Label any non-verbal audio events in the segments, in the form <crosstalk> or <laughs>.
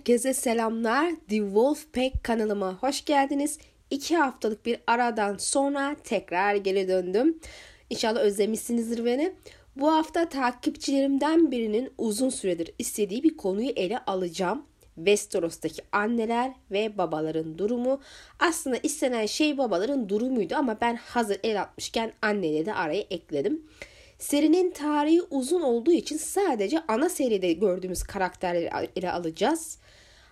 Herkese selamlar. The Wolfpack kanalıma hoş geldiniz. İki haftalık bir aradan sonra tekrar geri döndüm. İnşallah özlemişsinizdir beni. Bu hafta takipçilerimden birinin uzun süredir istediği bir konuyu ele alacağım. Westeros'taki anneler ve babaların durumu. Aslında istenen şey babaların durumuydu ama ben hazır el atmışken anneleri de araya ekledim. Serinin tarihi uzun olduğu için sadece ana seride gördüğümüz karakterleri ele alacağız.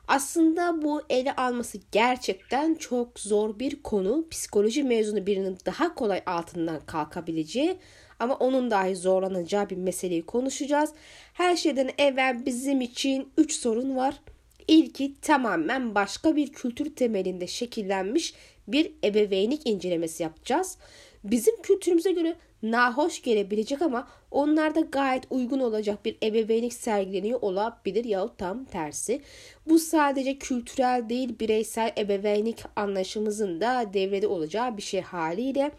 Aslında bu ele alması gerçekten çok zor bir konu. Psikoloji mezunu birinin daha kolay altından kalkabileceği ama onun dahi zorlanacağı bir meseleyi konuşacağız. Her şeyden evvel bizim için 3 sorun var. İlki tamamen başka bir kültür temelinde şekillenmiş bir ebeveynlik incelemesi yapacağız. Bizim kültürümüze göre nahoş gelebilecek ama onlarda gayet uygun olacak bir ebeveynlik sergileniyor olabilir yahut tam tersi. Bu sadece kültürel değil bireysel ebeveynlik anlayışımızın da devrede olacağı bir şey haliyle.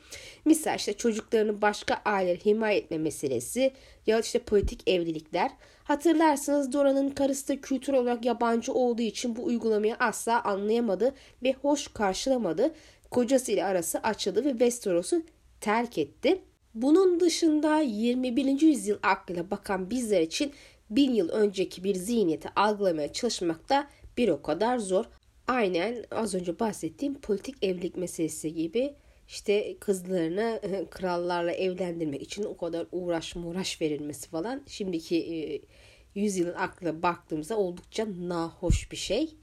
Misal işte çocuklarını başka aileler himaye etme meselesi ya işte politik evlilikler. Hatırlarsanız Dora'nın karısı da kültür olarak yabancı olduğu için bu uygulamayı asla anlayamadı ve hoş karşılamadı. Kocasıyla arası açıldı ve Westeros'u terk etti. Bunun dışında 21. yüzyıl aklıyla bakan bizler için bin yıl önceki bir zihniyeti algılamaya çalışmak da bir o kadar zor. Aynen az önce bahsettiğim politik evlilik meselesi gibi işte kızlarını krallarla evlendirmek için o kadar uğraş uğraş verilmesi falan şimdiki e, yüzyılın aklına baktığımızda oldukça nahoş bir şey.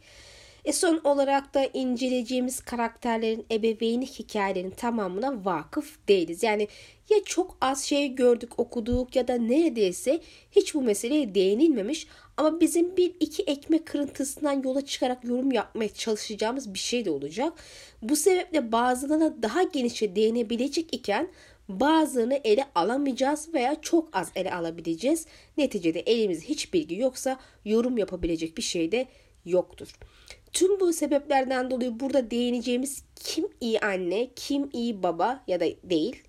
E son olarak da inceleyeceğimiz karakterlerin ebeveynlik hikayelerinin tamamına vakıf değiliz. Yani ya çok az şey gördük okuduk ya da neredeyse hiç bu meseleye değinilmemiş ama bizim bir iki ekmek kırıntısından yola çıkarak yorum yapmaya çalışacağımız bir şey de olacak. Bu sebeple bazılarına daha genişe değinebilecek iken bazılarını ele alamayacağız veya çok az ele alabileceğiz. Neticede elimizde hiç bilgi yoksa yorum yapabilecek bir şey de yoktur. Tüm bu sebeplerden dolayı burada değineceğimiz kim iyi anne, kim iyi baba ya da değil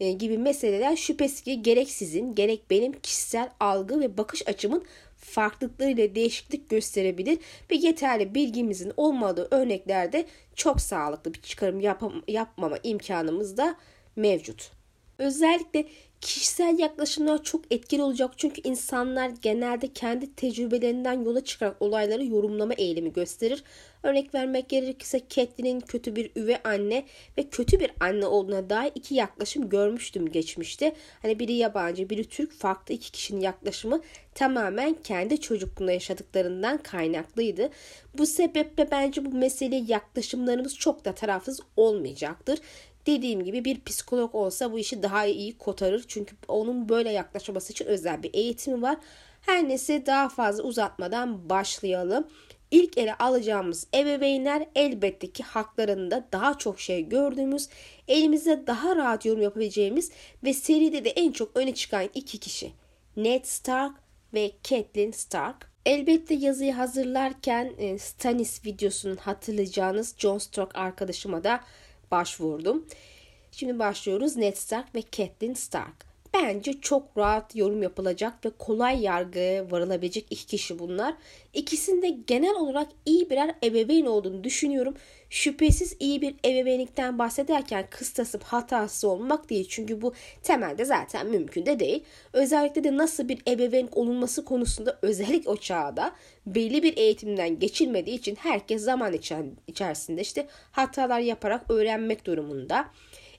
e, gibi meseleler şüphesiz ki gerek sizin gerek benim kişisel algı ve bakış açımın farklılıklarıyla değişiklik gösterebilir ve yeterli bilgimizin olmadığı örneklerde çok sağlıklı bir çıkarım yapam- yapmama imkanımız da mevcut. Özellikle kişisel yaklaşımlar çok etkili olacak çünkü insanlar genelde kendi tecrübelerinden yola çıkarak olayları yorumlama eğilimi gösterir. Örnek vermek gerekirse Catelyn'in kötü bir üve anne ve kötü bir anne olduğuna dair iki yaklaşım görmüştüm geçmişte. Hani biri yabancı, biri Türk farklı iki kişinin yaklaşımı tamamen kendi çocukluğunda yaşadıklarından kaynaklıydı. Bu sebeple bence bu mesele yaklaşımlarımız çok da tarafsız olmayacaktır. Dediğim gibi bir psikolog olsa bu işi daha iyi kotarır. Çünkü onun böyle yaklaşması için özel bir eğitimi var. Her neyse daha fazla uzatmadan başlayalım. İlk ele alacağımız ebeveynler elbette ki haklarında daha çok şey gördüğümüz, elimizde daha rahat yorum yapabileceğimiz ve seride de en çok öne çıkan iki kişi. Ned Stark ve Catelyn Stark. Elbette yazıyı hazırlarken e, Stannis videosunun hatırlayacağınız Jon Stark arkadaşıma da başvurdum. Şimdi başlıyoruz Ned Stark ve Catelyn Stark. Bence çok rahat yorum yapılacak ve kolay yargıya varılabilecek iki kişi bunlar. İkisinde genel olarak iyi birer ebeveyn olduğunu düşünüyorum. Şüphesiz iyi bir ebeveynlikten bahsederken kıstasım hatası olmak değil. Çünkü bu temelde zaten mümkün de değil. Özellikle de nasıl bir ebeveyn olunması konusunda özellikle o çağda belli bir eğitimden geçilmediği için herkes zaman içerisinde işte hatalar yaparak öğrenmek durumunda.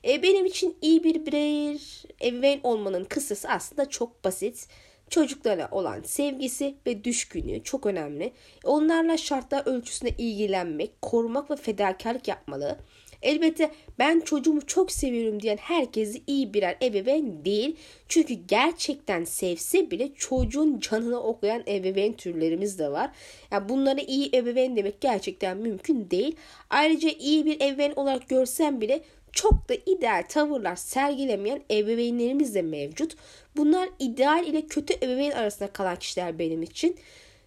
E, benim için iyi bir birey ebeveyn olmanın kısası aslında çok basit. Çocuklara olan sevgisi ve düşkünlüğü çok önemli. Onlarla şartlar ölçüsünde ilgilenmek, korumak ve fedakarlık yapmalı. Elbette ben çocuğumu çok seviyorum diyen herkesi iyi birer ebeveyn değil. Çünkü gerçekten sevse bile çocuğun canını okuyan ebeveyn türlerimiz de var. Yani bunları iyi ebeveyn demek gerçekten mümkün değil. Ayrıca iyi bir ebeveyn olarak görsem bile çok da ideal tavırlar sergilemeyen ebeveynlerimiz de mevcut. Bunlar ideal ile kötü ebeveyn arasında kalan kişiler benim için.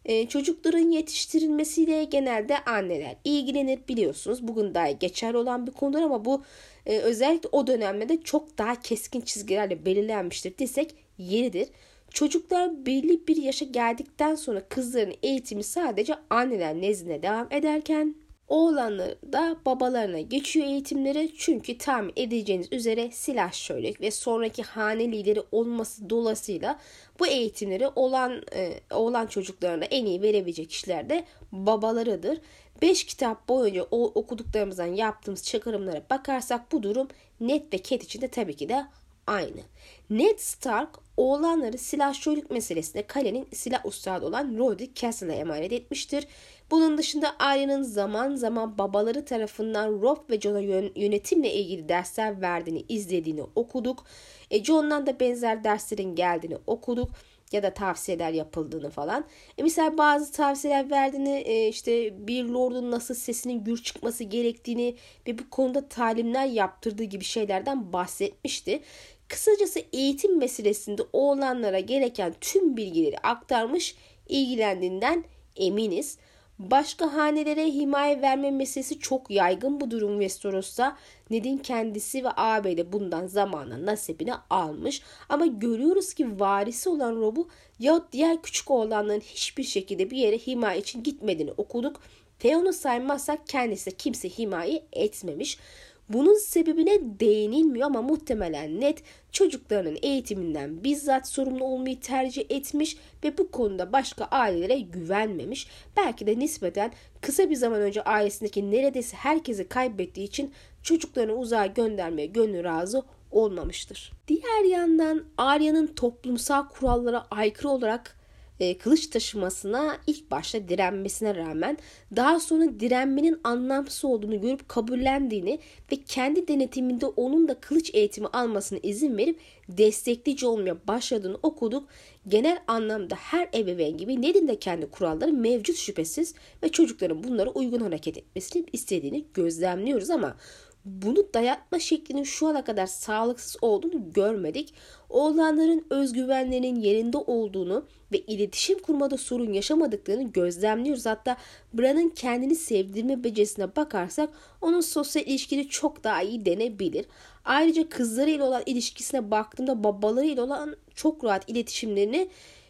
Ee, çocukların yetiştirilmesiyle genelde anneler ilgilenir biliyorsunuz. Bugün daha geçerli olan bir konudur ama bu e, özellikle o dönemde de çok daha keskin çizgilerle belirlenmiştir desek yeridir. Çocuklar belli bir yaşa geldikten sonra kızların eğitimi sadece anneler nezdinde devam ederken Oğlanları da babalarına geçiyor eğitimleri çünkü tahmin edeceğiniz üzere silah şöyle ve sonraki hane lideri olması dolayısıyla bu eğitimleri olan e, oğlan çocuklarına en iyi verebilecek kişiler de babalarıdır. 5 kitap boyunca o okuduklarımızdan yaptığımız çıkarımlara bakarsak bu durum net ve Cat için de tabii ki de aynı. Ned Stark oğlanları silahşörlük meselesinde kalenin silah ustadı olan Roderick Castle'a emanet etmiştir. Bunun dışında Arya'nın zaman zaman babaları tarafından Rob ve John'a yönetimle ilgili dersler verdiğini izlediğini okuduk. E, John'dan da benzer derslerin geldiğini okuduk ya da tavsiyeler yapıldığını falan. E mesela bazı tavsiyeler verdiğini e, işte bir lordun nasıl sesinin gür çıkması gerektiğini ve bu konuda talimler yaptırdığı gibi şeylerden bahsetmişti. Kısacası eğitim meselesinde oğlanlara gereken tüm bilgileri aktarmış, ilgilendiğinden eminiz. Başka hanelere himaye verme meselesi çok yaygın bu durum Westeros'ta. Ned'in kendisi ve ağabey de bundan zamana nasibini almış. Ama görüyoruz ki varisi olan Rob'u ya diğer küçük oğlanların hiçbir şekilde bir yere himaye için gitmediğini okuduk. Theon'u saymazsak kendisi kimse himaye etmemiş. Bunun sebebine değinilmiyor ama muhtemelen net çocuklarının eğitiminden bizzat sorumlu olmayı tercih etmiş ve bu konuda başka ailelere güvenmemiş. Belki de nispeten kısa bir zaman önce ailesindeki neredeyse herkesi kaybettiği için çocuklarını uzağa göndermeye gönlü razı olmamıştır. Diğer yandan Arya'nın toplumsal kurallara aykırı olarak e, kılıç taşımasına ilk başta direnmesine rağmen daha sonra direnmenin anlamsız olduğunu görüp kabullendiğini ve kendi denetiminde onun da kılıç eğitimi almasına izin verip destekleyici olmaya başladığını okuduk. Genel anlamda her ebeveyn gibi Ned'in de kendi kuralları mevcut şüphesiz ve çocukların bunlara uygun hareket etmesini istediğini gözlemliyoruz ama bunu dayatma şeklinin şu ana kadar sağlıksız olduğunu görmedik. Oğlanların özgüvenlerinin yerinde olduğunu ve iletişim kurmada sorun yaşamadıklarını gözlemliyoruz. Hatta Bran'ın kendini sevdirme becerisine bakarsak onun sosyal ilişkileri çok daha iyi denebilir. Ayrıca kızlarıyla olan ilişkisine baktığımda babalarıyla olan çok rahat iletişimlerini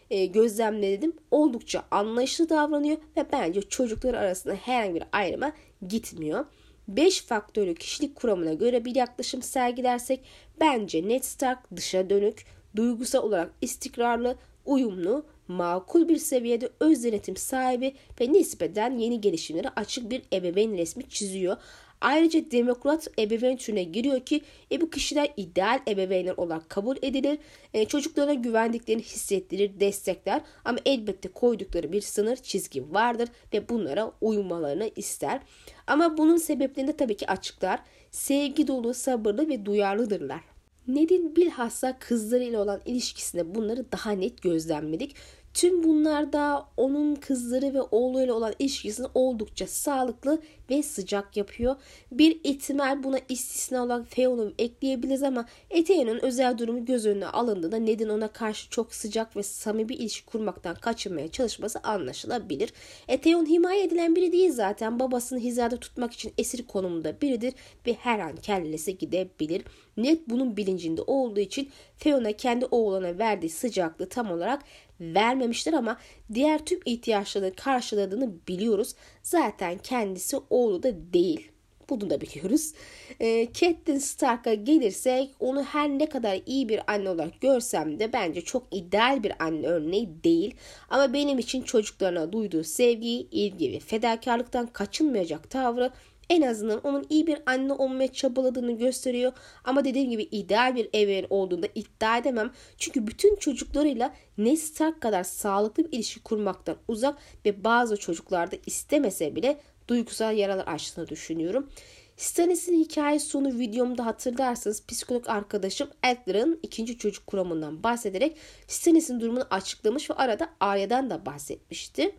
e, gözlemledim. Oldukça anlayışlı davranıyor ve bence çocuklar arasında herhangi bir ayrıma gitmiyor. 5 faktörlü kişilik kuramına göre bir yaklaşım sergilersek bence Ned Stark dışa dönük, duygusal olarak istikrarlı, uyumlu, makul bir seviyede öz denetim sahibi ve nispeten yeni gelişimlere açık bir ebeveyn resmi çiziyor. Ayrıca demokrat ebeveyn türüne giriyor ki e, bu kişiler ideal ebeveynler olarak kabul edilir. E, çocuklarına güvendiklerini hissettirir, destekler ama elbette koydukları bir sınır çizgi vardır ve bunlara uymalarını ister. Ama bunun sebeplerini tabii ki açıklar. Sevgi dolu, sabırlı ve duyarlıdırlar. Ned'in bilhassa kızlarıyla olan ilişkisinde bunları daha net gözlemledik. Tüm bunlarda onun kızları ve oğluyla olan ilişkisini oldukça sağlıklı ve sıcak yapıyor. Bir ihtimal buna istisna olarak Theon'u ekleyebiliriz ama Eteo'nun özel durumu göz önüne alındığında Ned'in ona karşı çok sıcak ve samimi bir ilişki kurmaktan kaçınmaya çalışması anlaşılabilir. Eteon himaye edilen biri değil zaten. Babasını hizada tutmak için esir konumunda biridir ve her an kellesi gidebilir. Ned bunun bilincinde olduğu için Theon'a kendi oğluna verdiği sıcaklığı tam olarak vermemiştir ama diğer tüm ihtiyaçlarını karşıladığını biliyoruz. Zaten kendisi oğlu da değil. Bunu da biliyoruz. E, Catelyn Stark'a gelirsek onu her ne kadar iyi bir anne olarak görsem de bence çok ideal bir anne örneği değil. Ama benim için çocuklarına duyduğu sevgi, ilgi ve fedakarlıktan kaçınmayacak tavrı en azından onun iyi bir anne olmaya çabaladığını gösteriyor. Ama dediğim gibi ideal bir ebeveyn olduğunda iddia edemem. Çünkü bütün çocuklarıyla Ned Stark kadar sağlıklı bir ilişki kurmaktan uzak ve bazı çocuklarda istemese bile duygusal yaralar açtığını düşünüyorum. Stannis'in hikaye sonu videomda hatırlarsanız psikolog arkadaşım Edgar'ın ikinci çocuk kuramından bahsederek Stannis'in durumunu açıklamış ve arada Arya'dan da bahsetmişti.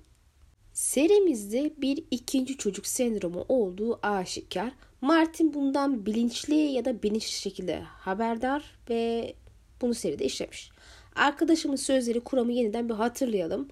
Serimizde bir ikinci çocuk sendromu olduğu aşikar. Martin bundan bilinçli ya da bilinçli şekilde haberdar ve bunu seride işlemiş. Arkadaşımın sözleri kuramı yeniden bir hatırlayalım.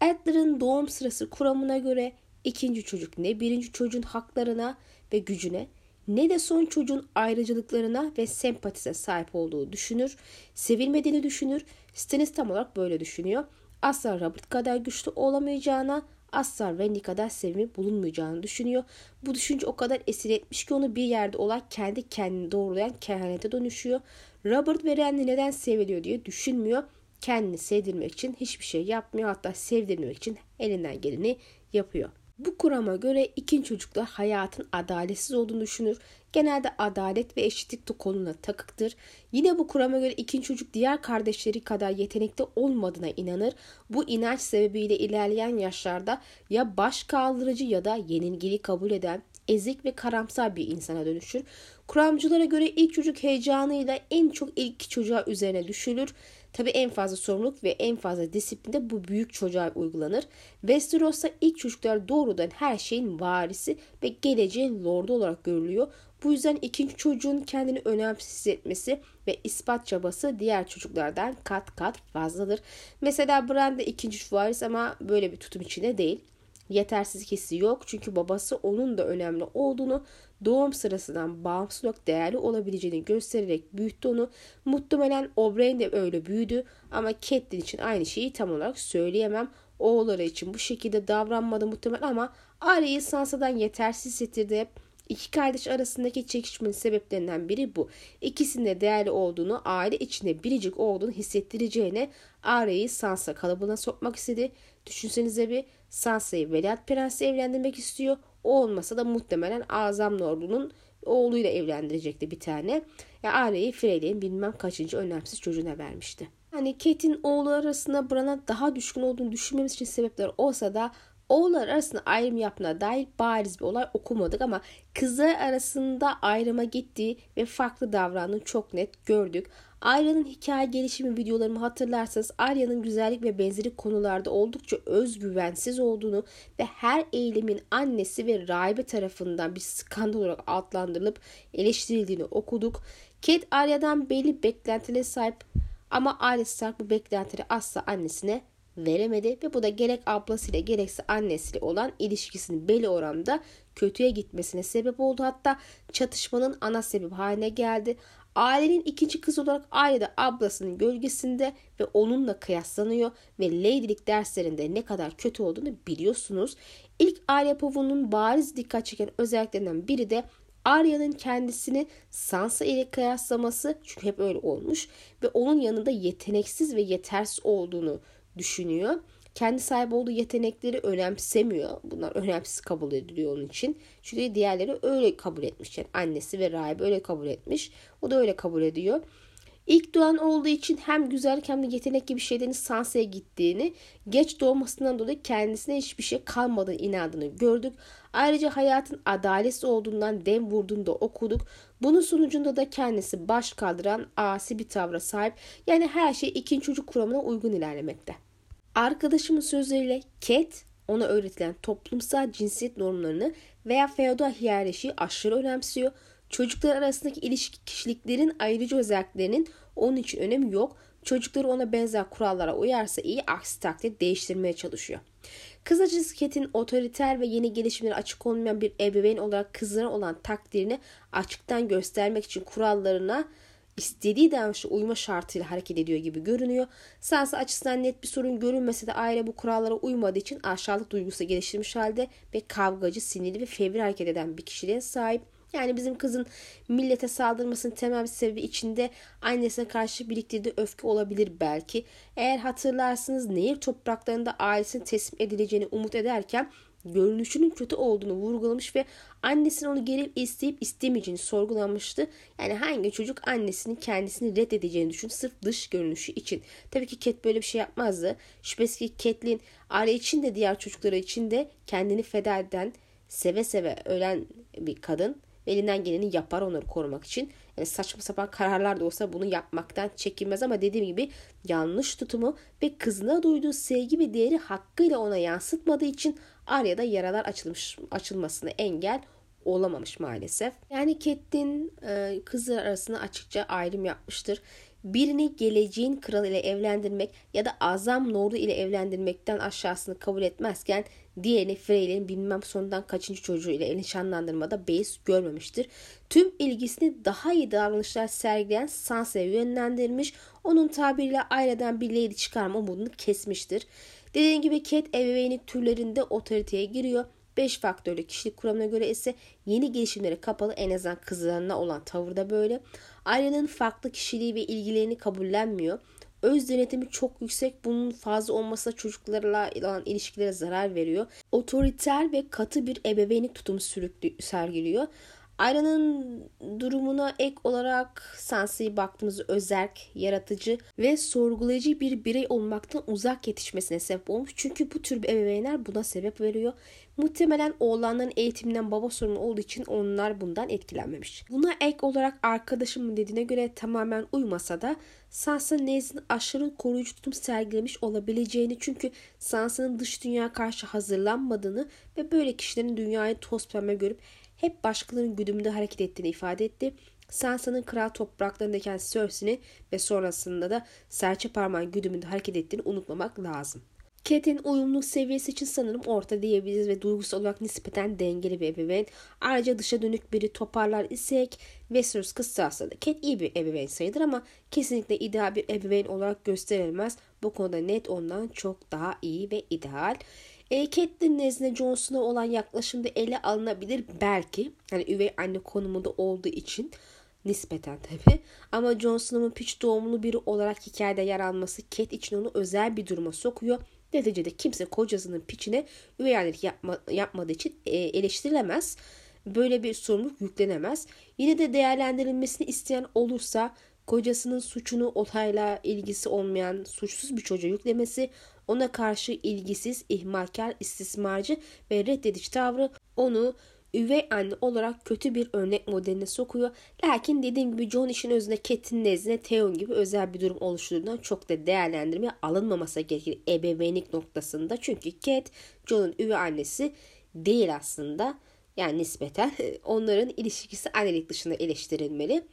Adler'ın doğum sırası kuramına göre ikinci çocuk ne birinci çocuğun haklarına ve gücüne ne de son çocuğun ayrıcalıklarına ve sempatisine sahip olduğu düşünür, sevilmediğini düşünür, Stannis tam olarak böyle düşünüyor. Asla Robert kadar güçlü olamayacağına, asla Wendy kadar sevimi bulunmayacağını düşünüyor. Bu düşünce o kadar esir etmiş ki onu bir yerde olan kendi kendini doğrulayan kehanete dönüşüyor. Robert ve Renly neden seviliyor diye düşünmüyor. Kendini sevdirmek için hiçbir şey yapmıyor. Hatta sevdirmek için elinden geleni yapıyor. Bu kurama göre ikinci çocuklar hayatın adaletsiz olduğunu düşünür. Genelde adalet ve eşitlik konuna takıktır. Yine bu kurama göre ikinci çocuk diğer kardeşleri kadar yetenekli olmadığına inanır. Bu inanç sebebiyle ilerleyen yaşlarda ya baş kaldırıcı ya da yenilgili kabul eden ezik ve karamsar bir insana dönüşür. Kuramcılara göre ilk çocuk heyecanıyla en çok ilk çocuğa üzerine düşülür. Tabi en fazla sorumluluk ve en fazla disiplin de bu büyük çocuğa uygulanır. Westeros'ta ilk çocuklar doğrudan her şeyin varisi ve geleceğin lordu olarak görülüyor. Bu yüzden ikinci çocuğun kendini önemsiz hissetmesi ve ispat çabası diğer çocuklardan kat kat fazladır. Mesela Bran de ikinci varis ama böyle bir tutum içinde değil. Yetersiz hissi yok çünkü babası onun da önemli olduğunu doğum sırasından bağımsız olarak değerli olabileceğini göstererek büyüttü onu. Muhtemelen Oberyn de öyle büyüdü ama Catelyn için aynı şeyi tam olarak söyleyemem. Oğulları için bu şekilde davranmadı muhtemelen ama Arya'yı Sansa'dan yetersiz hissettirdi hep. İki kardeş arasındaki çekişmenin sebeplerinden biri bu. İkisinin de değerli olduğunu, aile içinde biricik olduğunu hissettireceğine Arya'yı Sansa kalabalığına sokmak istedi. Düşünsenize bir Sansa'yı Veliaht Prens'le evlendirmek istiyor. O olmasa da muhtemelen Azam Lord'unun oğluyla evlendirecekti bir tane. Ya Arya'yı Frey'lerin bilmem kaçıncı önemsiz çocuğuna vermişti. Hani Kate'in oğlu arasında Bran'a daha düşkün olduğunu düşünmemiz için sebepler olsa da oğullar arasında ayrım yapına dair bariz bir olay okumadık ama kızlar arasında ayrıma gittiği ve farklı davrandığını çok net gördük. Arya'nın hikaye gelişimi videolarımı hatırlarsanız Arya'nın güzellik ve benzeri konularda oldukça özgüvensiz olduğunu ve her eylemin annesi ve rahibe tarafından bir skandal olarak adlandırılıp eleştirildiğini okuduk. Kate Arya'dan belli beklentilere sahip ama Arya Stark bu beklentileri asla annesine veremedi ve bu da gerek ablasıyla gerekse annesiyle olan ilişkisinin belli oranda kötüye gitmesine sebep oldu. Hatta çatışmanın ana sebebi haline geldi. Ailenin ikinci kızı olarak ailede ablasının gölgesinde ve onunla kıyaslanıyor ve ladylik derslerinde ne kadar kötü olduğunu biliyorsunuz. İlk Arya Povun'un bariz dikkat çeken özelliklerinden biri de Arya'nın kendisini Sansa ile kıyaslaması çünkü hep öyle olmuş ve onun yanında yeteneksiz ve yetersiz olduğunu düşünüyor. Kendi sahip olduğu yetenekleri önemsemiyor. Bunlar önemsiz kabul ediliyor onun için. Çünkü diğerleri öyle kabul etmiş. Yani annesi ve rahibe öyle kabul etmiş. O da öyle kabul ediyor. İlk doğan olduğu için hem güzellik hem de yetenek gibi şeylerin Sansa'ya gittiğini, geç doğmasından dolayı kendisine hiçbir şey kalmadığını inandığını gördük. Ayrıca hayatın adaletsiz olduğundan dem vurduğunu da okuduk. Bunun sonucunda da kendisi baş kaldıran asi bir tavra sahip. Yani her şey ikinci çocuk kuramına uygun ilerlemekte. Arkadaşımın sözleriyle Cat ona öğretilen toplumsal cinsiyet normlarını veya feodal hiyerarşiyi aşırı önemsiyor. Çocuklar arasındaki ilişki kişiliklerin ayrıcı özelliklerinin onun için önemi yok. Çocukları ona benzer kurallara uyarsa iyi, aksi takdirde değiştirmeye çalışıyor. Kısacası Cat'in otoriter ve yeni gelişimlere açık olmayan bir ebeveyn olarak kızına olan takdirini açıktan göstermek için kurallarına istediği davranışa uyma şartıyla hareket ediyor gibi görünüyor. Sansa açısından net bir sorun görünmese de aile bu kurallara uymadığı için aşağılık duygusu geliştirmiş halde ve kavgacı, sinirli ve fevri hareket eden bir kişiliğe sahip. Yani bizim kızın millete saldırmasının temel bir sebebi içinde annesine karşı biriktirdiği öfke olabilir belki. Eğer hatırlarsınız nehir topraklarında ailesinin teslim edileceğini umut ederken görünüşünün kötü olduğunu vurgulamış ve annesinin onu geri isteyip istemeyeceğini sorgulamıştı. Yani hangi çocuk annesinin kendisini reddedeceğini düşün sırf dış görünüşü için. Tabii ki Cat böyle bir şey yapmazdı. Şüphesiz ki Catelyn aile için de diğer çocukları için de kendini feda eden seve seve ölen bir kadın elinden geleni yapar onları korumak için. Yani saçma sapan kararlar da olsa bunu yapmaktan çekinmez ama dediğim gibi yanlış tutumu ve kızına duyduğu sevgi ve değeri hakkıyla ona yansıtmadığı için Arya'da yaralar açılmış, açılmasına engel olamamış maalesef. Yani Catelyn e, kızlar arasında açıkça ayrım yapmıştır. Birini geleceğin kralı ile evlendirmek ya da azam Nordu ile evlendirmekten aşağısını kabul etmezken diğerini Frey'lerin bilmem sonundan kaçıncı çocuğu ile nişanlandırmada beis görmemiştir. Tüm ilgisini daha iyi davranışlar sergileyen Sansa'ya yönlendirmiş, onun tabiriyle aileden bir lady çıkarma umudunu kesmiştir. Dediğim gibi Cat ebeveynlik türlerinde otoriteye giriyor 5 faktörlü kişilik kuramına göre ise yeni gelişimlere kapalı en azından kızlarına olan tavır da böyle. Ailenin farklı kişiliği ve ilgilerini kabullenmiyor. Öz denetimi çok yüksek. Bunun fazla olmasa çocuklarla olan ilişkilere zarar veriyor. Otoriter ve katı bir ebeveynlik tutumu sürüklü, sergiliyor. Ayla'nın durumuna ek olarak Sansa'yı baktığımız özerk, yaratıcı ve sorgulayıcı bir birey olmaktan uzak yetişmesine sebep olmuş. Çünkü bu tür ebeveynler buna sebep veriyor. Muhtemelen oğlanların eğitiminden baba sorunu olduğu için onlar bundan etkilenmemiş. Buna ek olarak arkadaşımın dediğine göre tamamen uymasa da Sansa Nez'in aşırı koruyucu tutum sergilemiş olabileceğini çünkü Sansa'nın dış dünya karşı hazırlanmadığını ve böyle kişilerin dünyayı toz pembe görüp hep başkalarının güdümünde hareket ettiğini ifade etti. Sansa'nın kral topraklarındayken Cersei'nin ve sonrasında da serçe parmağın güdümünde hareket ettiğini unutmamak lazım. Cat'in uyumluluk seviyesi için sanırım orta diyebiliriz ve duygusal olarak nispeten dengeli bir ebeveyn. Ayrıca dışa dönük biri toparlar isek Westeros kıssasında Cat iyi bir ebeveyn sayılır ama kesinlikle ideal bir ebeveyn olarak gösterilmez. Bu konuda net ondan çok daha iyi ve ideal. E, Catelyn nezdinde Jon olan yaklaşımda ele alınabilir belki. Yani üvey anne konumunda olduğu için nispeten tabi. Ama Jon piç doğumlu biri olarak hikayede yer alması Cat için onu özel bir duruma sokuyor. Neticede kimse kocasının piçine üvey annelik yapma, yapmadığı için e, eleştirilemez. Böyle bir sorumluluk yüklenemez. Yine de değerlendirilmesini isteyen olursa kocasının suçunu olayla ilgisi olmayan suçsuz bir çocuğa yüklemesi ona karşı ilgisiz, ihmalkar, istismarcı ve reddedici tavrı onu üvey anne olarak kötü bir örnek modeline sokuyor. Lakin dediğim gibi John işin özünde Cat'in nezdinde Theon gibi özel bir durum oluşturduğundan çok da değerlendirmeye alınmaması gerekir ebeveynlik noktasında. Çünkü Cat John'un üvey annesi değil aslında. Yani nispeten <laughs> onların ilişkisi annelik dışında eleştirilmeli.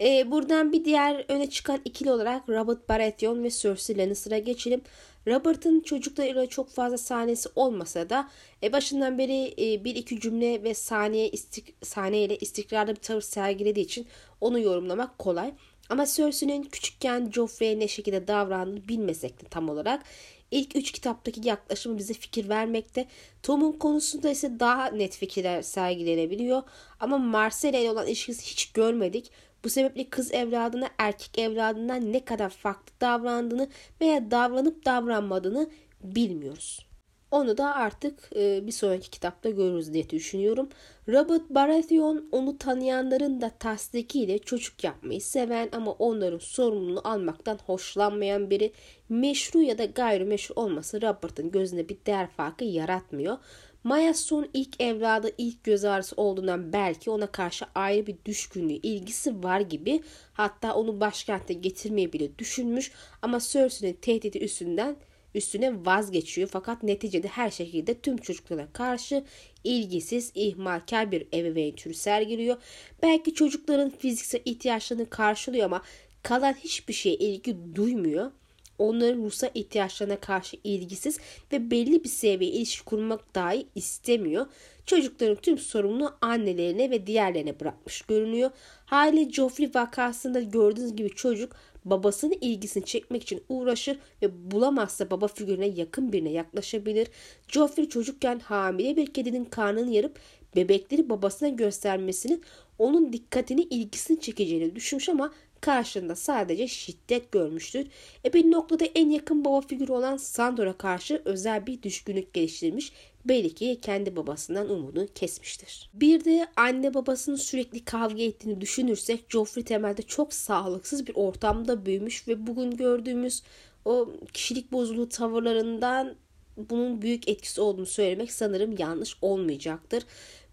Ee, buradan bir diğer öne çıkan ikili olarak Robert Baratheon ve Cersei Lannister'a geçelim. Robert'ın çocuklarıyla çok fazla sahnesi olmasa da e, başından beri e, bir iki cümle ve saniye istik, saniyeyle istikrarlı bir tavır sergilediği için onu yorumlamak kolay. Ama Cersei'nin küçükken Joffrey'e ne şekilde davrandığını bilmesek de tam olarak ilk üç kitaptaki yaklaşımı bize fikir vermekte. Tom'un konusunda ise daha net fikirler sergilenebiliyor. Ama Marcella ile olan ilişkisi hiç görmedik. Bu sebeple kız evladına erkek evladından ne kadar farklı davrandığını veya davranıp davranmadığını bilmiyoruz. Onu da artık e, bir sonraki kitapta görürüz diye düşünüyorum. Robert Baratheon onu tanıyanların da tasdikiyle çocuk yapmayı seven ama onların sorumluluğunu almaktan hoşlanmayan biri. Meşru ya da gayrimeşru olması Robert'ın gözünde bir değer farkı yaratmıyor. Mayasson ilk evladı ilk göz ağrısı olduğundan belki ona karşı ayrı bir düşkünlüğü, ilgisi var gibi. Hatta onu başkente getirmeyi bile düşünmüş ama Cersei'nin tehdidi üstünden üstüne vazgeçiyor. Fakat neticede her şekilde tüm çocuklara karşı ilgisiz, ihmalkar bir ebeveyn türü sergiliyor. Belki çocukların fiziksel ihtiyaçlarını karşılıyor ama kalan hiçbir şeye ilgi duymuyor onların ruhsal ihtiyaçlarına karşı ilgisiz ve belli bir seviyeye ilişki kurmak dahi istemiyor. Çocukların tüm sorumluluğu annelerine ve diğerlerine bırakmış görünüyor. Hali Joffrey vakasında gördüğünüz gibi çocuk babasının ilgisini çekmek için uğraşır ve bulamazsa baba figürüne yakın birine yaklaşabilir. Joffrey çocukken hamile bir kedinin karnını yarıp bebekleri babasına göstermesinin onun dikkatini ilgisini çekeceğini düşünmüş ama karşında sadece şiddet görmüştür. E bir noktada en yakın baba figürü olan Sandor'a karşı özel bir düşkünlük geliştirmiş. Belli ki kendi babasından umudunu kesmiştir. Bir de anne babasının sürekli kavga ettiğini düşünürsek Joffrey temelde çok sağlıksız bir ortamda büyümüş ve bugün gördüğümüz o kişilik bozuluğu tavırlarından bunun büyük etkisi olduğunu söylemek sanırım yanlış olmayacaktır.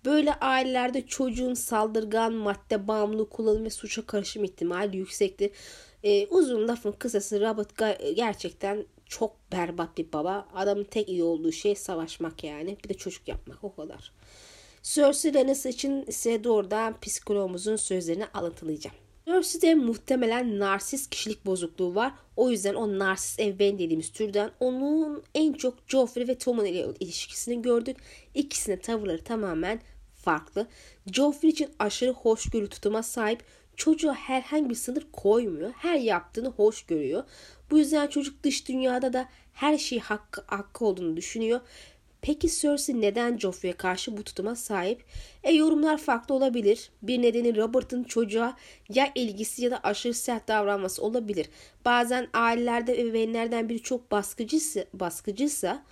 Böyle ailelerde çocuğun saldırgan madde bağımlılığı kullanım ve suça karışım ihtimali yüksektir. Ee, uzun lafın kısası Robert gerçekten çok berbat bir baba. Adamın tek iyi olduğu şey savaşmak yani. Bir de çocuk yapmak o kadar. Cersei Lannister için ise doğrudan psikologumuzun sözlerini alıntılayacağım. Cersei'de muhtemelen narsist kişilik bozukluğu var. O yüzden o narsist ebeveyn dediğimiz türden onun en çok Joffrey ve Tommen ile ilişkisini gördük. İkisinin tavırları tamamen farklı. Joffrey için aşırı hoşgörü tutuma sahip. Çocuğa herhangi bir sınır koymuyor. Her yaptığını hoş görüyor. Bu yüzden çocuk dış dünyada da her şey hakkı, hakkı olduğunu düşünüyor. Peki Cersei neden Joffrey'e karşı bu tutuma sahip? E yorumlar farklı olabilir. Bir nedeni Robert'ın çocuğa ya ilgisi ya da aşırı sert davranması olabilir. Bazen ailelerde ebeveynlerden biri çok baskıcıysa, baskıcıysa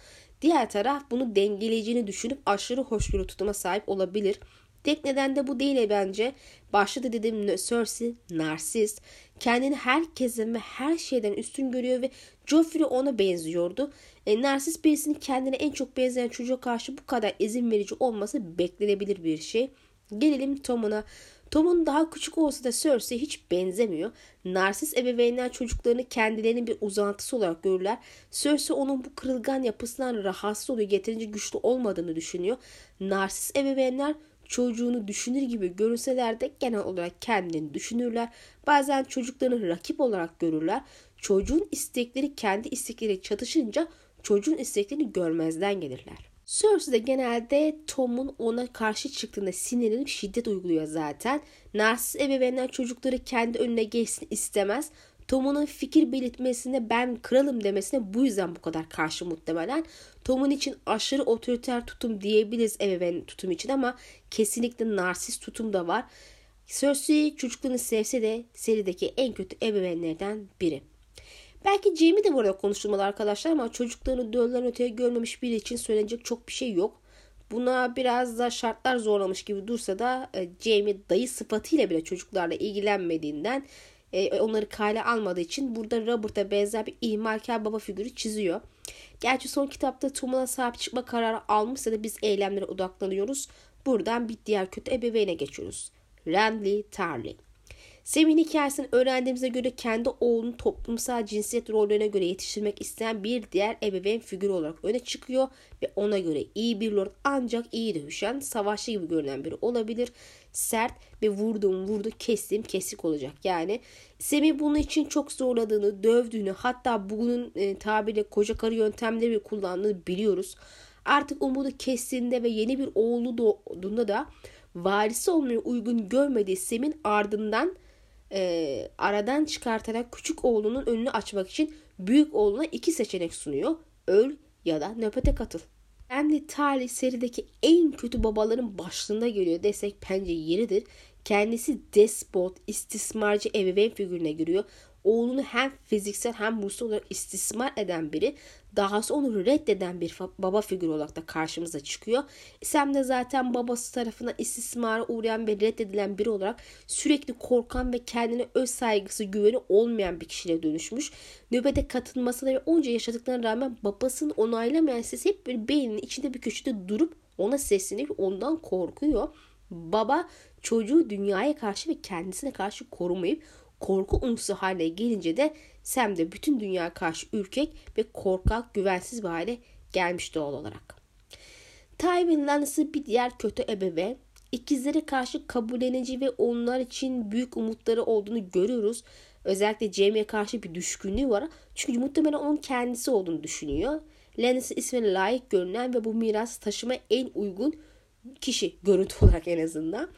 diğer taraf bunu dengeleyeceğini düşünüp aşırı hoşgörü tutuma sahip olabilir. Tek neden de bu değil bence. Başta da dediğim Cersei narsist. Kendini herkesin ve her şeyden üstün görüyor ve Joffrey ona benziyordu. E, narsist birisinin kendine en çok benzeyen çocuğa karşı bu kadar izin verici olması beklenebilir bir şey. Gelelim Tom'una. Tom'un daha küçük olsa da Cersei hiç benzemiyor. Narsist ebeveynler çocuklarını kendilerinin bir uzantısı olarak görürler. Cersei onun bu kırılgan yapısından rahatsız oluyor. Yeterince güçlü olmadığını düşünüyor. Narsist ebeveynler çocuğunu düşünür gibi görünseler de genel olarak kendini düşünürler. Bazen çocuklarını rakip olarak görürler. Çocuğun istekleri kendi istekleri çatışınca çocuğun isteklerini görmezden gelirler. Cersei de genelde Tom'un ona karşı çıktığında sinirlenip şiddet uyguluyor zaten. Narsist ebeveynler çocukları kendi önüne geçsin istemez. Tom'un fikir belirtmesine ben kralım demesine bu yüzden bu kadar karşı muhtemelen. Tom'un için aşırı otoriter tutum diyebiliriz ebeveyn tutum için ama kesinlikle narsist tutum da var. Cersei çocuklarını sevse de serideki en kötü ebeveynlerden biri. Belki Jamie de burada konuşulmalı arkadaşlar ama çocuklarını dölden öteye görmemiş biri için söylenecek çok bir şey yok. Buna biraz da şartlar zorlamış gibi dursa da e, Jamie dayı sıfatıyla bile çocuklarla ilgilenmediğinden e, onları kale almadığı için burada Robert'a benzer bir ihmalkar baba figürü çiziyor. Gerçi son kitapta Tom'una sahip çıkma kararı almışsa da biz eylemlere odaklanıyoruz. Buradan bir diğer kötü ebeveyne geçiyoruz. Randy Tarly. Semih'in hikayesini öğrendiğimize göre kendi oğlunu toplumsal cinsiyet rollerine göre yetiştirmek isteyen bir diğer ebeveyn figürü olarak öne çıkıyor ve ona göre iyi bir lord ancak iyi dövüşen, savaşçı gibi görünen biri olabilir. Sert ve vurdum vurdu kestim kesik olacak. Yani Semih bunun için çok zorladığını, dövdüğünü hatta bugünün e, tabiriyle koca karı yöntemleri kullandığını biliyoruz. Artık umudu kestiğinde ve yeni bir oğlu doğduğunda da varisi olmaya uygun görmediği Sem'in ardından e, aradan çıkartarak küçük oğlunun önünü açmak için büyük oğluna iki seçenek sunuyor. Öl ya da nöbete katıl. Andy Tarly serideki en kötü babaların başlığında geliyor desek bence yeridir. Kendisi despot, istismarcı ebeveyn figürüne giriyor oğlunu hem fiziksel hem ruhsal olarak istismar eden biri dahası onu reddeden bir baba figürü olarak da karşımıza çıkıyor. Sam de zaten babası tarafından istismara uğrayan ve reddedilen biri olarak sürekli korkan ve kendine öz saygısı güveni olmayan bir kişiye dönüşmüş. Nöbete katılmasına ve onca yaşadıklarına rağmen babasının onaylamayan sesi hep bir beyninin içinde bir köşede durup ona seslenip ondan korkuyor. Baba çocuğu dünyaya karşı ve kendisine karşı korumayıp korku unsuru haline gelince de Sam de bütün dünya karşı ürkek ve korkak, güvensiz bir hale gelmiş doğal olarak. Tywin Lannister bir diğer kötü ebeveyn. İkizlere karşı kabullenici ve onlar için büyük umutları olduğunu görüyoruz. Özellikle Jaime'ye karşı bir düşkünlüğü var. Çünkü muhtemelen onun kendisi olduğunu düşünüyor. Lannister ismine layık görünen ve bu miras taşıma en uygun kişi görüntü <laughs> olarak en azından.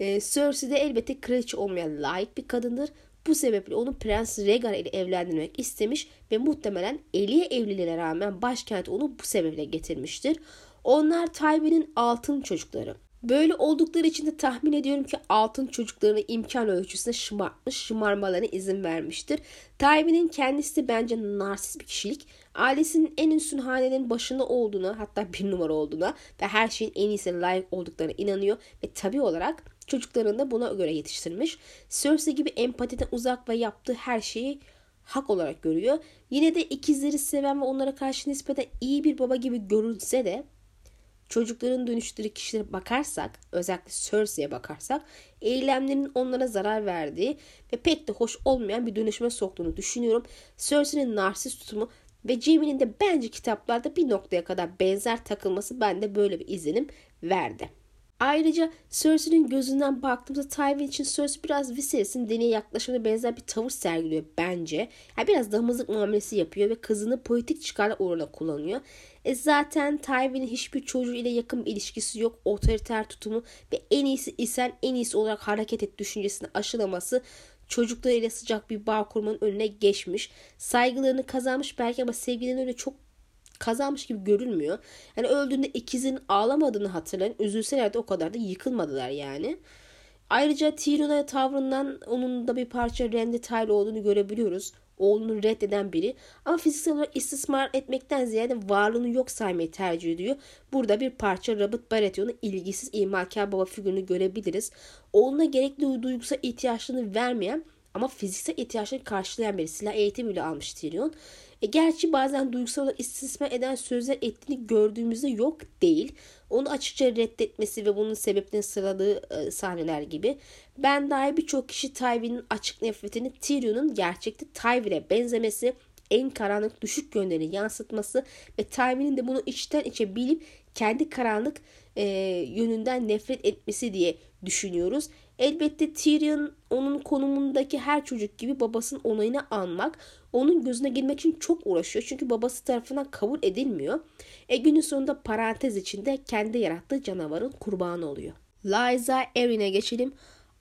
Ee, Cersei de elbette kraliçe olmaya layık bir kadındır. Bu sebeple onu Prens Rhaegar ile evlendirmek istemiş ve muhtemelen Eliye evliliğine rağmen başkent onu bu sebeple getirmiştir. Onlar Tywin'in altın çocukları. Böyle oldukları için de tahmin ediyorum ki altın çocuklarını imkan ölçüsünde şımartmış, şımarmalarına izin vermiştir. Tywin'in kendisi de bence narsist bir kişilik. Ailesinin en üstün hanenin başında olduğuna hatta bir numara olduğuna ve her şeyin en iyisine layık olduklarına inanıyor. Ve tabi olarak Çocuklarını da buna göre yetiştirmiş. Cersei gibi empatiden uzak ve yaptığı her şeyi hak olarak görüyor. Yine de ikizleri seven ve onlara karşı nispeten iyi bir baba gibi görünse de çocukların dönüştürdüğü kişilere bakarsak, özellikle Cersei'ye bakarsak, eylemlerinin onlara zarar verdiği ve pek de hoş olmayan bir dönüşüme soktuğunu düşünüyorum. Cersei'nin narsist tutumu ve Jaime'nin de bence kitaplarda bir noktaya kadar benzer takılması bende böyle bir izlenim verdi. Ayrıca Cersei'nin gözünden baktığımızda Tywin için Cersei biraz Viserys'in deneye yaklaşımına benzer bir tavır sergiliyor bence. Yani biraz damızlık muamelesi yapıyor ve kızını politik çıkarlar uğruna kullanıyor. E zaten Tywin'in hiçbir çocuğu ile yakın bir ilişkisi yok. Otoriter tutumu ve en iyisi isen en iyisi olarak hareket et düşüncesini aşılaması çocuklarıyla sıcak bir bağ kurmanın önüne geçmiş. Saygılarını kazanmış belki ama sevgilerini öyle çok kazanmış gibi görülmüyor. Yani öldüğünde ikizin ağlamadığını hatırlayın. Üzülseler de o kadar da yıkılmadılar yani. Ayrıca Tyrion'a tavrından onun da bir parça Randy Tyler olduğunu görebiliyoruz. Oğlunu reddeden biri ama fiziksel olarak istismar etmekten ziyade varlığını yok saymayı tercih ediyor. Burada bir parça Robert Baratheon'un ilgisiz imalkar baba figürünü görebiliriz. Oğluna gerekli duygusal ihtiyaçlarını vermeyen ama fiziksel ihtiyaçlarını karşılayan biri. Silah eğitimi bile almış Tyrion. E, gerçi bazen duygusal olarak istismar eden sözler ettiğini gördüğümüzde yok değil. Onu açıkça reddetmesi ve bunun sebeplerini sıraladığı e, sahneler gibi. Ben dahi birçok kişi Tywin'in açık nefretini Tyrion'un gerçekte Tywin'e benzemesi, en karanlık düşük yönlerini yansıtması ve Tywin'in de bunu içten içe bilip kendi karanlık e, yönünden nefret etmesi diye düşünüyoruz. Elbette Tyrion onun konumundaki her çocuk gibi babasının onayını almak, onun gözüne girmek için çok uğraşıyor. Çünkü babası tarafından kabul edilmiyor. E günün sonunda parantez içinde kendi yarattığı canavarın kurbanı oluyor. Liza Erin'e geçelim.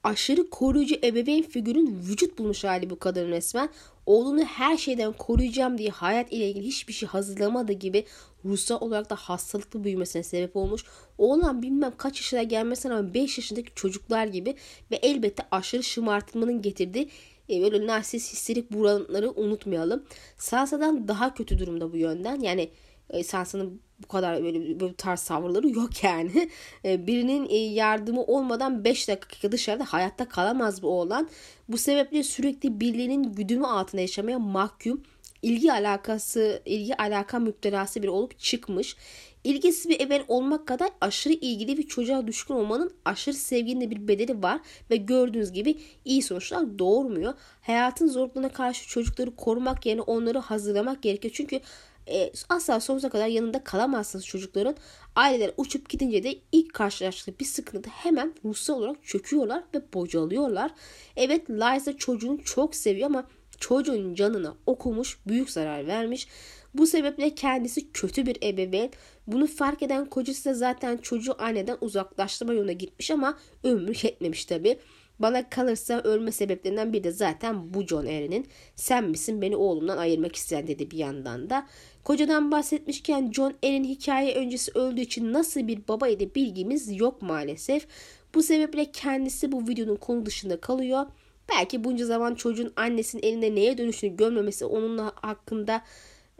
Aşırı koruyucu ebeveyn figürün vücut bulmuş hali bu kadın resmen. Oğlunu her şeyden koruyacağım diye hayat ile ilgili hiçbir şey hazırlamadığı gibi ruhsal olarak da hastalıklı büyümesine sebep olmuş. Oğlan bilmem kaç yaşına gelmesine rağmen 5 yaşındaki çocuklar gibi ve elbette aşırı şımartmanın getirdiği e, böyle narsist histerik buranları unutmayalım. Sansa'dan daha kötü durumda bu yönden. Yani e, Sansa'nın bu kadar böyle, böyle tarz tavırları yok yani. <laughs> E, birinin e, yardımı olmadan 5 dakika dışarıda hayatta kalamaz bu oğlan. Bu sebeple sürekli birliğinin güdümü altında yaşamaya mahkum ilgi alakası, ilgi alaka müptelası bir olup çıkmış. İlgisiz bir ebeveyn olmak kadar aşırı ilgili bir çocuğa düşkün olmanın aşırı sevginin de bir bedeli var ve gördüğünüz gibi iyi sonuçlar doğurmuyor. Hayatın zorluklarına karşı çocukları korumak yerine onları hazırlamak gerekiyor. Çünkü e, asla sonsuza kadar yanında kalamazsınız çocukların. Aileler uçup gidince de ilk karşılaştığı bir sıkıntıda hemen ruhsal olarak çöküyorlar ve bocalıyorlar. Evet Liza çocuğunu çok seviyor ama çocuğun canına okumuş, büyük zarar vermiş. Bu sebeple kendisi kötü bir ebeveyn. Bunu fark eden kocası da zaten çocuğu anneden uzaklaştırma yoluna gitmiş ama ömrü yetmemiş tabi. Bana kalırsa ölme sebeplerinden biri de zaten bu John Erin'in. Sen misin beni oğlumdan ayırmak isteyen dedi bir yandan da. Kocadan bahsetmişken John Erin hikaye öncesi öldüğü için nasıl bir babaydı bilgimiz yok maalesef. Bu sebeple kendisi bu videonun konu dışında kalıyor. Belki bunca zaman çocuğun annesinin elinde neye dönüştüğünü görmemesi onunla hakkında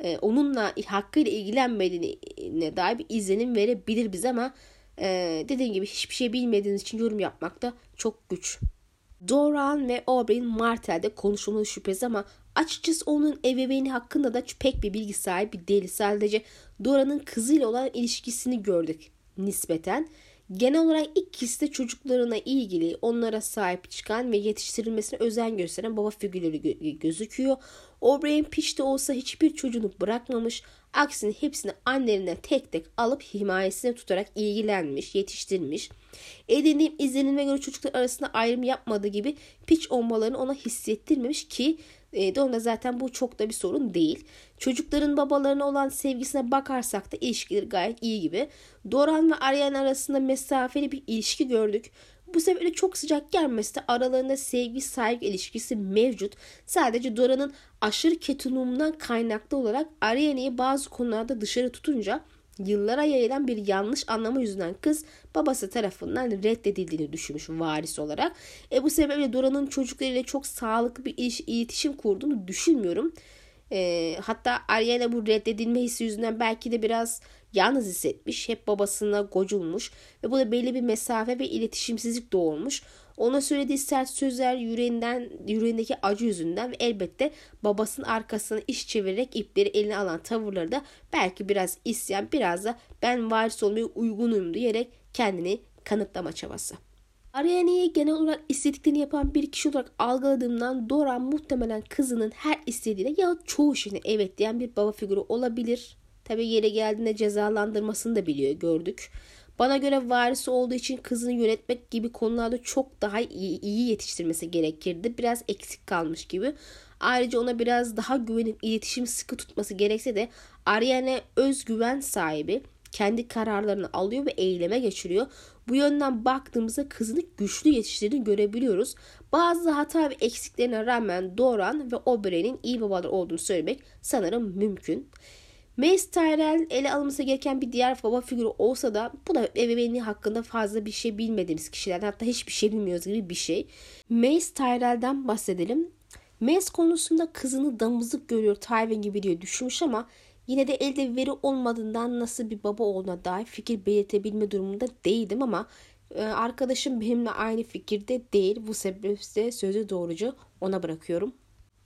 e, onunla hakkıyla ilgilenmediğine dair bir izlenim verebilir biz ama e, dediğim gibi hiçbir şey bilmediğiniz için yorum yapmak da çok güç. Doran ve Aubrey'in Martel'de konuşulmalı şüphesiz ama açıkçası onun ebeveyni hakkında da pek bir bilgi sahibi değil. Sadece Dora'nın kızıyla olan ilişkisini gördük nispeten. Genel olarak ikisi de çocuklarına ilgili, onlara sahip çıkan ve yetiştirilmesine özen gösteren baba figürleri gö- gözüküyor. O'Brien Peach de olsa hiçbir çocuğunu bırakmamış. Aksine hepsini annelerinden tek tek alıp himayesine tutarak ilgilenmiş, yetiştirmiş. Edindiğim izlenime göre çocuklar arasında ayrım yapmadığı gibi Peach olmalarını ona hissettirmemiş ki e, Don'da zaten bu çok da bir sorun değil. Çocukların babalarına olan sevgisine bakarsak da ilişkileri gayet iyi gibi. Doran ve Ariane arasında mesafeli bir ilişki gördük. Bu sebeple çok sıcak gelmesi de aralarında sevgi saygı ilişkisi mevcut. Sadece Dora'nın aşırı ketumluğundan kaynaklı olarak Ariane'yi bazı konularda dışarı tutunca Yıllara yayılan bir yanlış anlama yüzünden kız babası tarafından reddedildiğini düşünmüş varis olarak. E bu sebeple Dora'nın çocuklarıyla çok sağlıklı bir iş, iletişim kurduğunu düşünmüyorum. E, hatta Ariana bu reddedilme hissi yüzünden belki de biraz yalnız hissetmiş. Hep babasına goculmuş ve bu da belli bir mesafe ve iletişimsizlik doğurmuş. Ona söylediği sert sözler yüreğinden, yüreğindeki acı yüzünden ve elbette babasının arkasına iş çevirerek ipleri eline alan tavırları da belki biraz isyan biraz da ben varis olmaya uygunum diyerek kendini kanıtlama çabası. Ariane'yi genel olarak istediklerini yapan bir kişi olarak algıladığımdan Dora muhtemelen kızının her istediğine ya çoğu şeyine evet diyen bir baba figürü olabilir. Tabi yere geldiğinde cezalandırmasını da biliyor gördük. Bana göre varisi olduğu için kızını yönetmek gibi konularda çok daha iyi, iyi yetiştirmesi gerekirdi. Biraz eksik kalmış gibi. Ayrıca ona biraz daha güvenip iletişimi sıkı tutması gerekse de Ariane özgüven sahibi kendi kararlarını alıyor ve eyleme geçiriyor. Bu yönden baktığımızda kızını güçlü yetiştirdiğini görebiliyoruz. Bazı hata ve eksiklerine rağmen Doran ve Oberyn'in iyi babalar olduğunu söylemek sanırım mümkün. Mace Tyrell ele alınması gereken bir diğer baba figürü olsa da bu da ebeveynliği hakkında fazla bir şey bilmediğimiz kişilerden hatta hiçbir şey bilmiyoruz gibi bir şey. Mace Tyrell'den bahsedelim. Mace konusunda kızını damızlık görüyor Tywin gibi diye düşünmüş ama Yine de elde veri olmadığından nasıl bir baba olduğuna dair fikir belirtebilme durumunda değildim ama e, arkadaşım benimle aynı fikirde değil. Bu sebeple sözü doğrucu ona bırakıyorum.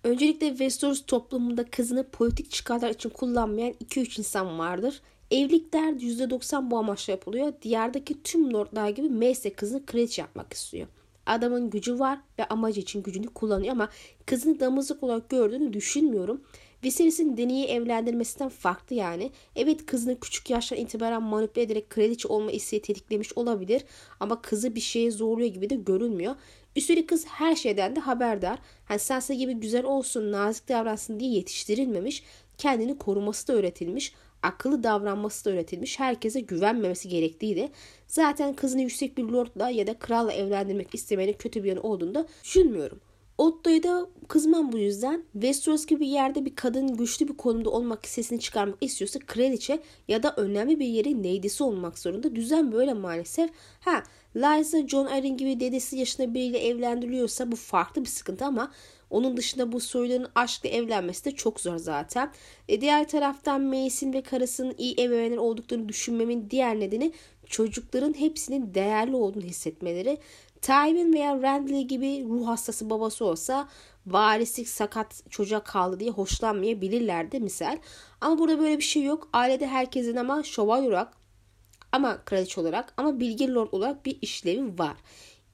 Öncelikle Westeros toplumunda kızını politik çıkarlar için kullanmayan 2-3 insan vardır. Evlilikler %90 bu amaçla yapılıyor. Diyardaki tüm lordlar gibi Mace kızını kraliçe yapmak istiyor. Adamın gücü var ve amacı için gücünü kullanıyor ama kızını damızlık olarak gördüğünü düşünmüyorum. Viserys'in deneyi evlendirmesinden farklı yani. Evet kızını küçük yaştan itibaren manipüle ederek kraliçe olma isteği tetiklemiş olabilir ama kızı bir şeye zorluyor gibi de görünmüyor. Üstelik kız her şeyden de haberdar. Hani Sansa gibi güzel olsun, nazik davransın diye yetiştirilmemiş. Kendini koruması da öğretilmiş. Akıllı davranması da öğretilmiş. Herkese güvenmemesi gerektiği de zaten kızını yüksek bir lordla ya da kralla evlendirmek istemenin kötü bir yanı olduğunu da düşünmüyorum. Otto'ya da kızmam bu yüzden. Westeros gibi bir yerde bir kadın güçlü bir konumda olmak sesini çıkarmak istiyorsa kraliçe ya da önemli bir yerin neydisi olmak zorunda. Düzen böyle maalesef. Ha Liza John Arryn gibi dedesi yaşında biriyle evlendiriliyorsa bu farklı bir sıkıntı ama onun dışında bu soyların aşkla evlenmesi de çok zor zaten. E diğer taraftan Mace'in ve karısının iyi ebeveynler olduklarını düşünmemin diğer nedeni çocukların hepsinin değerli olduğunu hissetmeleri. Tywin veya Renly gibi ruh hastası babası olsa varislik sakat çocuğa kaldı diye hoşlanmayabilirlerdi misal. Ama burada böyle bir şey yok. Ailede herkesin ama şövalye olarak ama kraliçe olarak ama bilgi lord olarak bir işlevi var.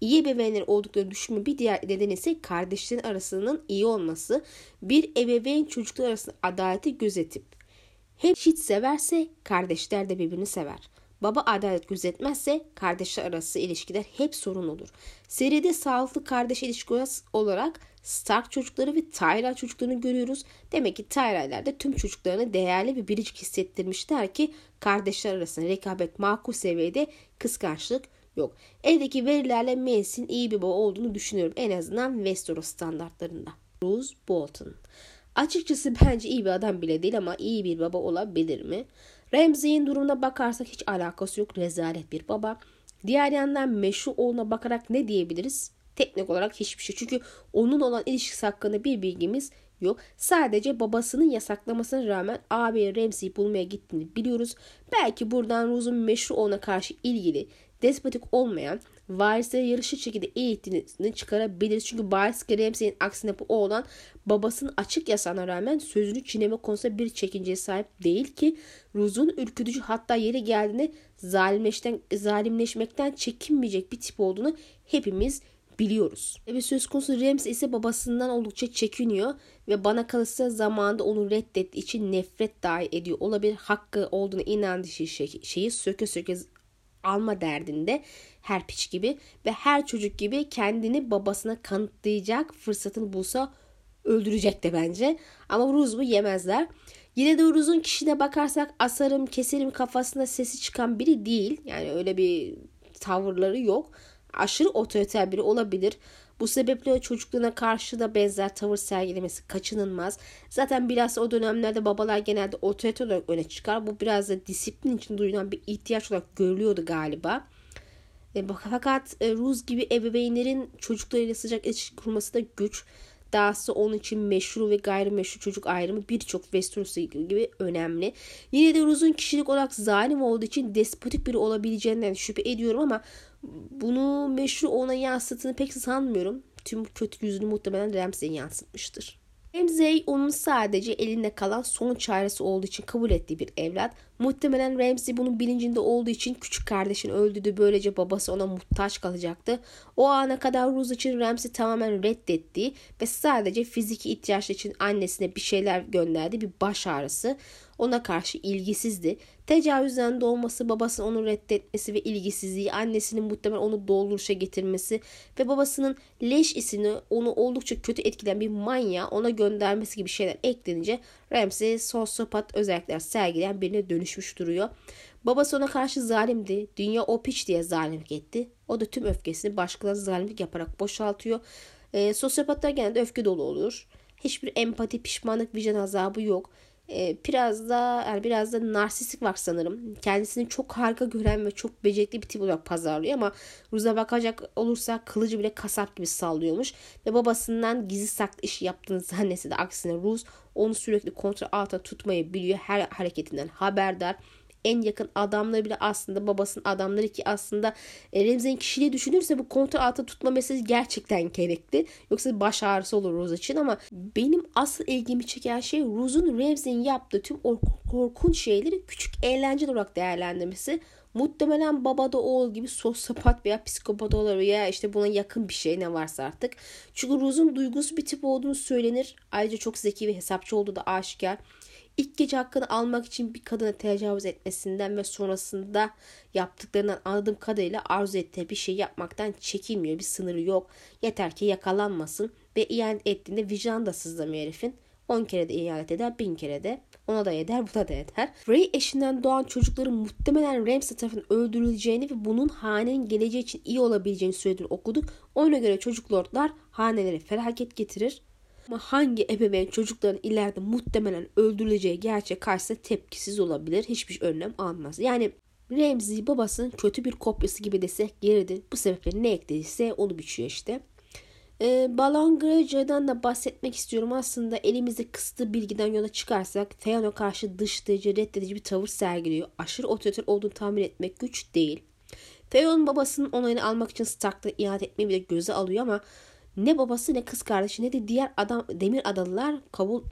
İyi ebeveynler olduklarını düşünme bir diğer neden ise kardeşlerin arasının iyi olması. Bir ebeveyn çocuklar arasında adaleti gözetip hem eşit severse kardeşler de birbirini sever. Baba adalet gözetmezse kardeşler arası ilişkiler hep sorun olur. Seride sağlıklı kardeş ilişkisi olarak Stark çocukları ve Tyrell çocuklarını görüyoruz. Demek ki Tyrell'ler de tüm çocuklarına değerli bir biricik hissettirmişler ki kardeşler arasında rekabet makul seviyede kıskançlık yok. Eldeki verilerle Mace'in iyi bir baba olduğunu düşünüyorum. En azından Westeros standartlarında. Bruce Bolton. Açıkçası bence iyi bir adam bile değil ama iyi bir baba olabilir mi? Ramsey'in durumuna bakarsak hiç alakası yok. Rezalet bir baba. Diğer yandan meşru oğluna bakarak ne diyebiliriz? Teknik olarak hiçbir şey. Çünkü onun olan ilişkisi hakkında bir bilgimiz yok. Sadece babasının yasaklamasına rağmen abi Ramsey'i bulmaya gittiğini biliyoruz. Belki buradan Rose'un meşru oğluna karşı ilgili despotik olmayan varisleri yarışı şekilde eğittiğini çıkarabiliriz. Çünkü Barski Ramsey'in aksine bu oğlan babasının açık yasana rağmen sözünü çiğneme konusunda bir çekinceye sahip değil ki Ruz'un ürkütücü hatta yeri geldiğinde zalimleşten, zalimleşmekten çekinmeyecek bir tip olduğunu hepimiz biliyoruz. Ve söz konusu Rems ise babasından oldukça çekiniyor ve bana kalırsa zamanında onu reddettiği için nefret dahi ediyor olabilir. Hakkı olduğunu inandığı şey, şeyi söke söke alma derdinde her piç gibi ve her çocuk gibi kendini babasına kanıtlayacak fırsatını bulsa öldürecek de bence. Ama Ruz bu yemezler. Yine de Ruz'un kişine bakarsak asarım keserim kafasında sesi çıkan biri değil. Yani öyle bir tavırları yok. Aşırı otoriter biri olabilir. Bu sebeple çocukluğuna karşı da benzer tavır sergilemesi kaçınılmaz. Zaten biraz o dönemlerde babalar genelde otoriter olarak öne çıkar. Bu biraz da disiplin için duyulan bir ihtiyaç olarak görülüyordu galiba. E, fakat e, Ruz gibi ebeveynlerin çocuklarıyla sıcak ilişki kurması da güç. Dahası onun için meşru ve gayrimeşru çocuk ayrımı birçok Westeros gibi önemli. Yine de Ruz'un kişilik olarak zalim olduğu için despotik biri olabileceğinden şüphe ediyorum ama bunu meşru ona yansıttığını pek sanmıyorum. Tüm kötü yüzünü muhtemelen Ramsey yansıtmıştır. Ramsey onun sadece elinde kalan son çaresi olduğu için kabul ettiği bir evlat. Muhtemelen Ramsey bunun bilincinde olduğu için küçük kardeşini öldürdü. Böylece babası ona muhtaç kalacaktı. O ana kadar Rose için Ramsey tamamen reddettiği ve sadece fiziki ihtiyaçlar için annesine bir şeyler gönderdiği bir baş ağrısı. Ona karşı ilgisizdi. Tecavüzden doğması, babasının onu reddetmesi ve ilgisizliği, annesinin muhtemelen onu dolduruşa getirmesi ve babasının leş isini onu oldukça kötü etkileyen bir manya ona göndermesi gibi şeyler eklenince Ramsey sosyopat özellikler sergileyen birine dönüşmüş duruyor. Babası ona karşı zalimdi. Dünya o piç diye zalimlik etti. O da tüm öfkesini başkalarına zalimlik yaparak boşaltıyor. E, sosyopatlar genelde öfke dolu olur. Hiçbir empati, pişmanlık, vicdan azabı yok. E, biraz da yani biraz da narsistik var sanırım. Kendisini çok harika gören ve çok becerikli bir tip olarak pazarlıyor ama Ruz'a bakacak olursa kılıcı bile kasap gibi sallıyormuş. Ve babasından gizli saklı işi yaptığını zannetse de aksine Ruz onu sürekli kontrol altında tutmayı biliyor. Her hareketinden haberdar en yakın adamları bile aslında babasının adamları ki aslında e, Remzi'nin kişiliği düşünürse bu kontrol altında tutma meselesi gerçekten gerekli. Yoksa baş ağrısı olur Rose için ama benim asıl ilgimi çeken şey Rose'un Remzi'nin yaptığı tüm o korkunç şeyleri küçük eğlence olarak değerlendirmesi. Muhtemelen baba da oğul gibi sosyopat veya psikopat olabilir ya işte buna yakın bir şey ne varsa artık. Çünkü Rose'un duygusu bir tip olduğunu söylenir. Ayrıca çok zeki ve hesapçı olduğu da aşikar ilk gece hakkını almak için bir kadına tecavüz etmesinden ve sonrasında yaptıklarından anladığım kadarıyla arzu ettiği bir şey yapmaktan çekinmiyor. Bir sınırı yok. Yeter ki yakalanmasın ve ihanet ettiğinde vicdan da sızlamıyor herifin. 10 kere de ihanet eder, bin kere de. Ona da eder, buna da eder. Ray eşinden doğan çocukların muhtemelen Ramsey tarafından öldürüleceğini ve bunun hanenin geleceği için iyi olabileceğini söylediğini okuduk. Ona göre çocuk lordlar hanelere felaket getirir. Ama hangi ebeveyn çocukların ileride muhtemelen öldürüleceği gerçek karşısında tepkisiz olabilir. Hiçbir önlem almaz. Yani Ramsey babasının kötü bir kopyası gibi desek yeridir. Bu sebeple ne eklediyse onu biçiyor işte. E, Balon Greyjoy'dan da bahsetmek istiyorum. Aslında elimizde kısıtlı bilgiden yola çıkarsak Theon'a karşı dışlayıcı, reddedici bir tavır sergiliyor. Aşırı otoriter olduğunu tahmin etmek güç değil. Theon babasının onayını almak için Stark'ta iade etmeyi bile göze alıyor ama ne babası ne kız kardeşi ne de diğer adam demir adalılar kabul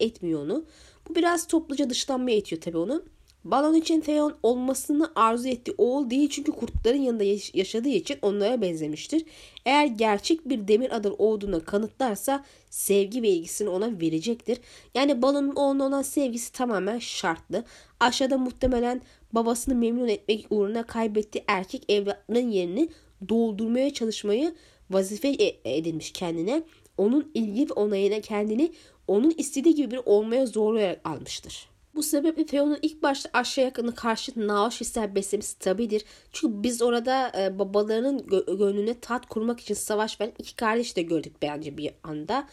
etmiyor onu. Bu biraz topluca dışlanmaya itiyor tabii onu. Balon için Theon olmasını arzu ettiği oğul değil çünkü kurtların yanında yaşadığı için onlara benzemiştir. Eğer gerçek bir demir adalı olduğunu kanıtlarsa sevgi ve ilgisini ona verecektir. Yani Balon'un oğluna olan sevgisi tamamen şartlı. Aşağıda muhtemelen babasını memnun etmek uğruna kaybettiği erkek evlatının yerini doldurmaya çalışmayı vazife e, edinmiş kendine. Onun ilgi ve onayına kendini onun istediği gibi bir olmaya zorlayarak almıştır. Bu sebeple Theon'un ilk başta aşağı yakını karşı naoş hisler beslemesi tabidir. Çünkü biz orada e, babalarının gö- gönlüne tat kurmak için savaş veren iki kardeş de gördük bence bir anda.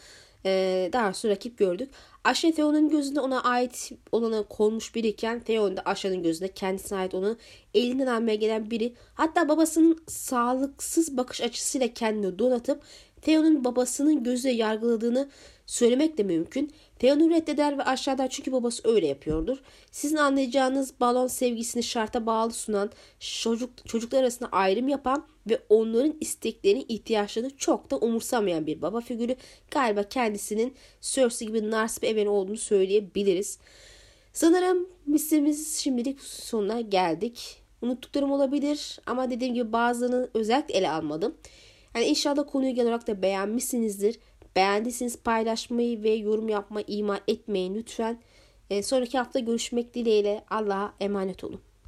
E, daha sonra rakip gördük. Aşağı Theon'un gözünde ona ait olana konmuş biriyken Theon da Aşağı'nın gözünde kendisine ait onu elinden almaya gelen biri. Hatta babasının sağlıksız bakış açısıyla kendini donatıp Theon'un babasının gözle yargıladığını söylemek de mümkün. Theon'u reddeder ve aşağıdan çünkü babası öyle yapıyordur. Sizin anlayacağınız balon sevgisini şarta bağlı sunan, çocuk, çocuklar arasında ayrım yapan ve onların isteklerini, ihtiyaçlarını çok da umursamayan bir baba figürü galiba kendisinin Cersei gibi narsip eveni olduğunu söyleyebiliriz. Sanırım listemiz şimdilik sonuna geldik. Unuttuklarım olabilir ama dediğim gibi bazılarını özellikle ele almadım. Yani inşallah konuyu genel olarak da beğenmişsinizdir. Beğendiyseniz paylaşmayı ve yorum yapmayı ihmal etmeyin lütfen. E, sonraki hafta görüşmek dileğiyle Allah'a emanet olun.